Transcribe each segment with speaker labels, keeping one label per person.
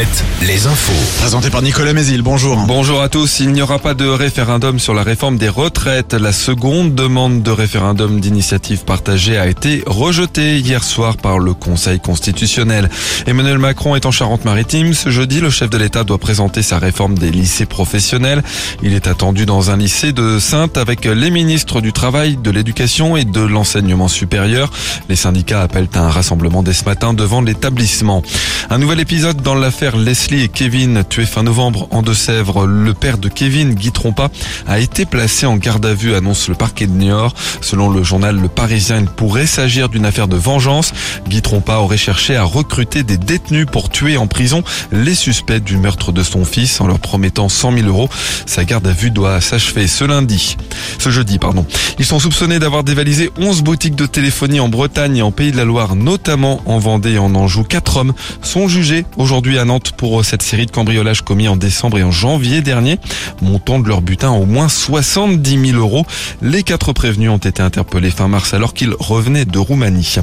Speaker 1: Alouette, les infos.
Speaker 2: Présenté par Nicolas Mézil, bonjour.
Speaker 3: Bonjour à tous. Il n'y aura pas de référendum sur la réforme des retraites. La seconde demande de référendum d'initiative partagée a été rejetée hier soir par le Conseil constitutionnel. Emmanuel Macron est en Charente-Maritime. Ce jeudi, le chef de l'État doit présenter sa réforme des lycées professionnels. Il est attendu dans un lycée de Sainte avec les ministres du Travail, de l'Éducation et de l'Enseignement supérieur. Les syndicats appellent à un rassemblement dès ce matin devant l'établissement. Un nouvel épisode dans l'affaire Leslie et Kevin, tués fin novembre en Deux-Sèvres. Le père de Kevin, Guy Trompa, a été placé en garde à vue, annonce le parquet de Niort. Selon le journal Le Parisien, il pourrait s'agir d'une affaire de vengeance. Guy Trompa aurait cherché à recruter des détenus pour tuer en prison les suspects du meurtre de son fils en leur promettant 100 000 euros. Sa garde à vue doit s'achever ce lundi. Ce jeudi, pardon. Ils sont soupçonnés d'avoir dévalisé 11 boutiques de téléphonie en Bretagne et en Pays de la Loire, notamment en Vendée et en Anjou. Quatre hommes sont jugés aujourd'hui à Nantes pour cette série de cambriolages commis en décembre et en janvier dernier, montant de leur butin au moins 70 000 euros. Les quatre prévenus ont été interpellés fin mars alors qu'ils revenaient de Roumanie.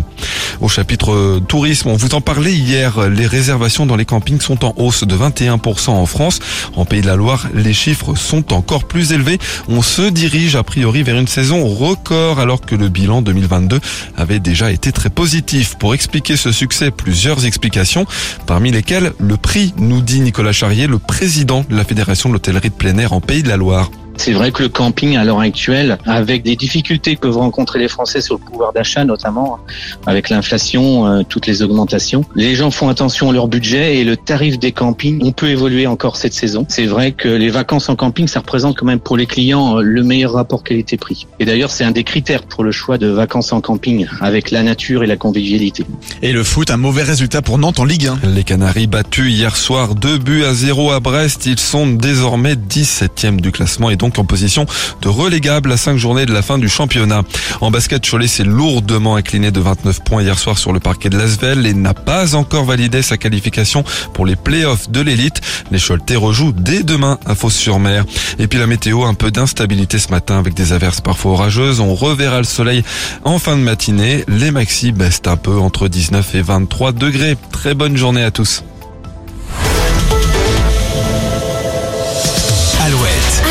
Speaker 3: Au chapitre tourisme, on vous en parlait hier, les réservations dans les campings sont en hausse de 21% en France. En Pays de la Loire, les chiffres sont encore plus élevés. On se dirige a priori vers une saison record alors que le bilan 2022 avait déjà été très positif. Pour expliquer ce succès, plusieurs explications, parmi lesquelles le prix, nous dit Nicolas Charrier, le président de la Fédération de l'hôtellerie de plein air en Pays de la Loire.
Speaker 4: C'est vrai que le camping, à l'heure actuelle, avec des difficultés que peuvent rencontrer les Français sur le pouvoir d'achat, notamment avec l'inflation, euh, toutes les augmentations, les gens font attention à leur budget et le tarif des campings, on peut évoluer encore cette saison. C'est vrai que les vacances en camping, ça représente quand même pour les clients euh, le meilleur rapport qualité-prix. Et d'ailleurs, c'est un des critères pour le choix de vacances en camping, avec la nature et la convivialité.
Speaker 2: Et le foot, un mauvais résultat pour Nantes en Ligue 1.
Speaker 3: Les Canaries battus hier soir 2 buts à 0 à Brest. Ils sont désormais 17e du classement et donc en position de relégable à 5 journées de la fin du championnat. En basket, Cholet s'est lourdement incliné de 29 points hier soir sur le parquet de Lasvel et n'a pas encore validé sa qualification pour les playoffs de l'élite. Les Choletais rejouent dès demain à Fos-sur-Mer. Et puis la météo, un peu d'instabilité ce matin avec des averses parfois orageuses. On reverra le soleil en fin de matinée. Les maxis baissent un peu entre 19 et 23 degrés. Très bonne journée à tous.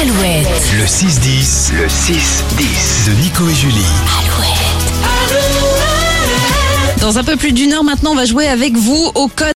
Speaker 1: Alouette,
Speaker 5: Alouette,
Speaker 1: le 6-10, le 6-10 de Nico et Julie.
Speaker 5: Dans un peu plus d'une heure maintenant, on va jouer avec vous au code